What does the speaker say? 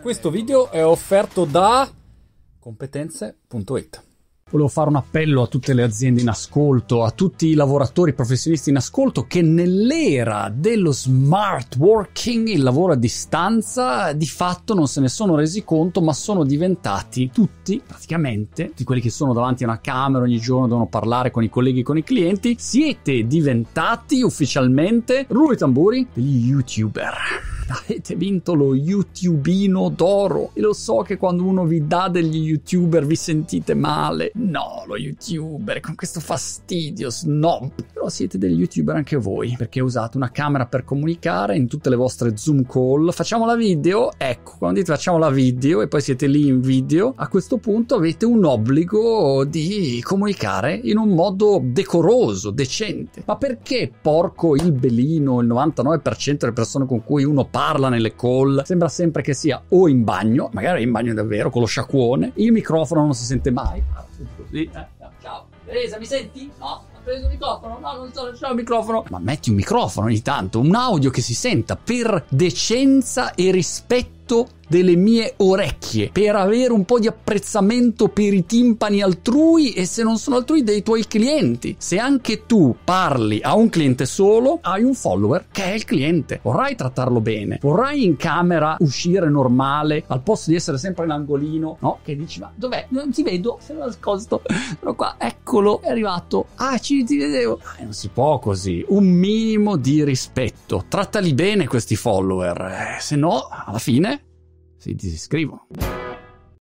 Questo video è offerto da competenze.it. Volevo fare un appello a tutte le aziende in ascolto, a tutti i lavoratori professionisti in ascolto che nell'era dello smart working, il lavoro a distanza, di fatto non se ne sono resi conto, ma sono diventati tutti, praticamente, tutti quelli che sono davanti a una camera ogni giorno devono parlare con i colleghi, con i clienti, siete diventati ufficialmente, rullo i tamburi, degli youtuber avete vinto lo YouTubino d'oro. E lo so che quando uno vi dà degli YouTuber vi sentite male. No, lo YouTuber con questo fastidio, snob. Però siete degli YouTuber anche voi, perché usate una camera per comunicare in tutte le vostre Zoom call. Facciamo la video, ecco, quando dite facciamo la video e poi siete lì in video, a questo punto avete un obbligo di comunicare in un modo decoroso, decente. Ma perché porco il belino, il 99% delle persone con cui uno parla parla nelle call, sembra sempre che sia o in bagno, magari in bagno davvero, con lo sciacquone, il microfono non si sente mai. Ah, così, eh, ciao. Teresa, mi senti? No? preso il microfono? No, non so, non c'è il microfono. Ma metti un microfono ogni tanto, un audio che si senta per decenza e rispetto delle mie orecchie per avere un po' di apprezzamento per i timpani altrui e se non sono altrui dei tuoi clienti. Se anche tu parli a un cliente solo, hai un follower che è il cliente. Vorrai trattarlo bene, vorrai in camera uscire normale al posto di essere sempre in angolino, no? Che dici, ma dov'è? Non ti vedo, se lo nascosto. Però qua, eccolo, è arrivato. Ah, ci ti vedevo. Ah, non si può così. Un minimo di rispetto. Trattali bene questi follower, eh, se no, alla fine si disiscrivono.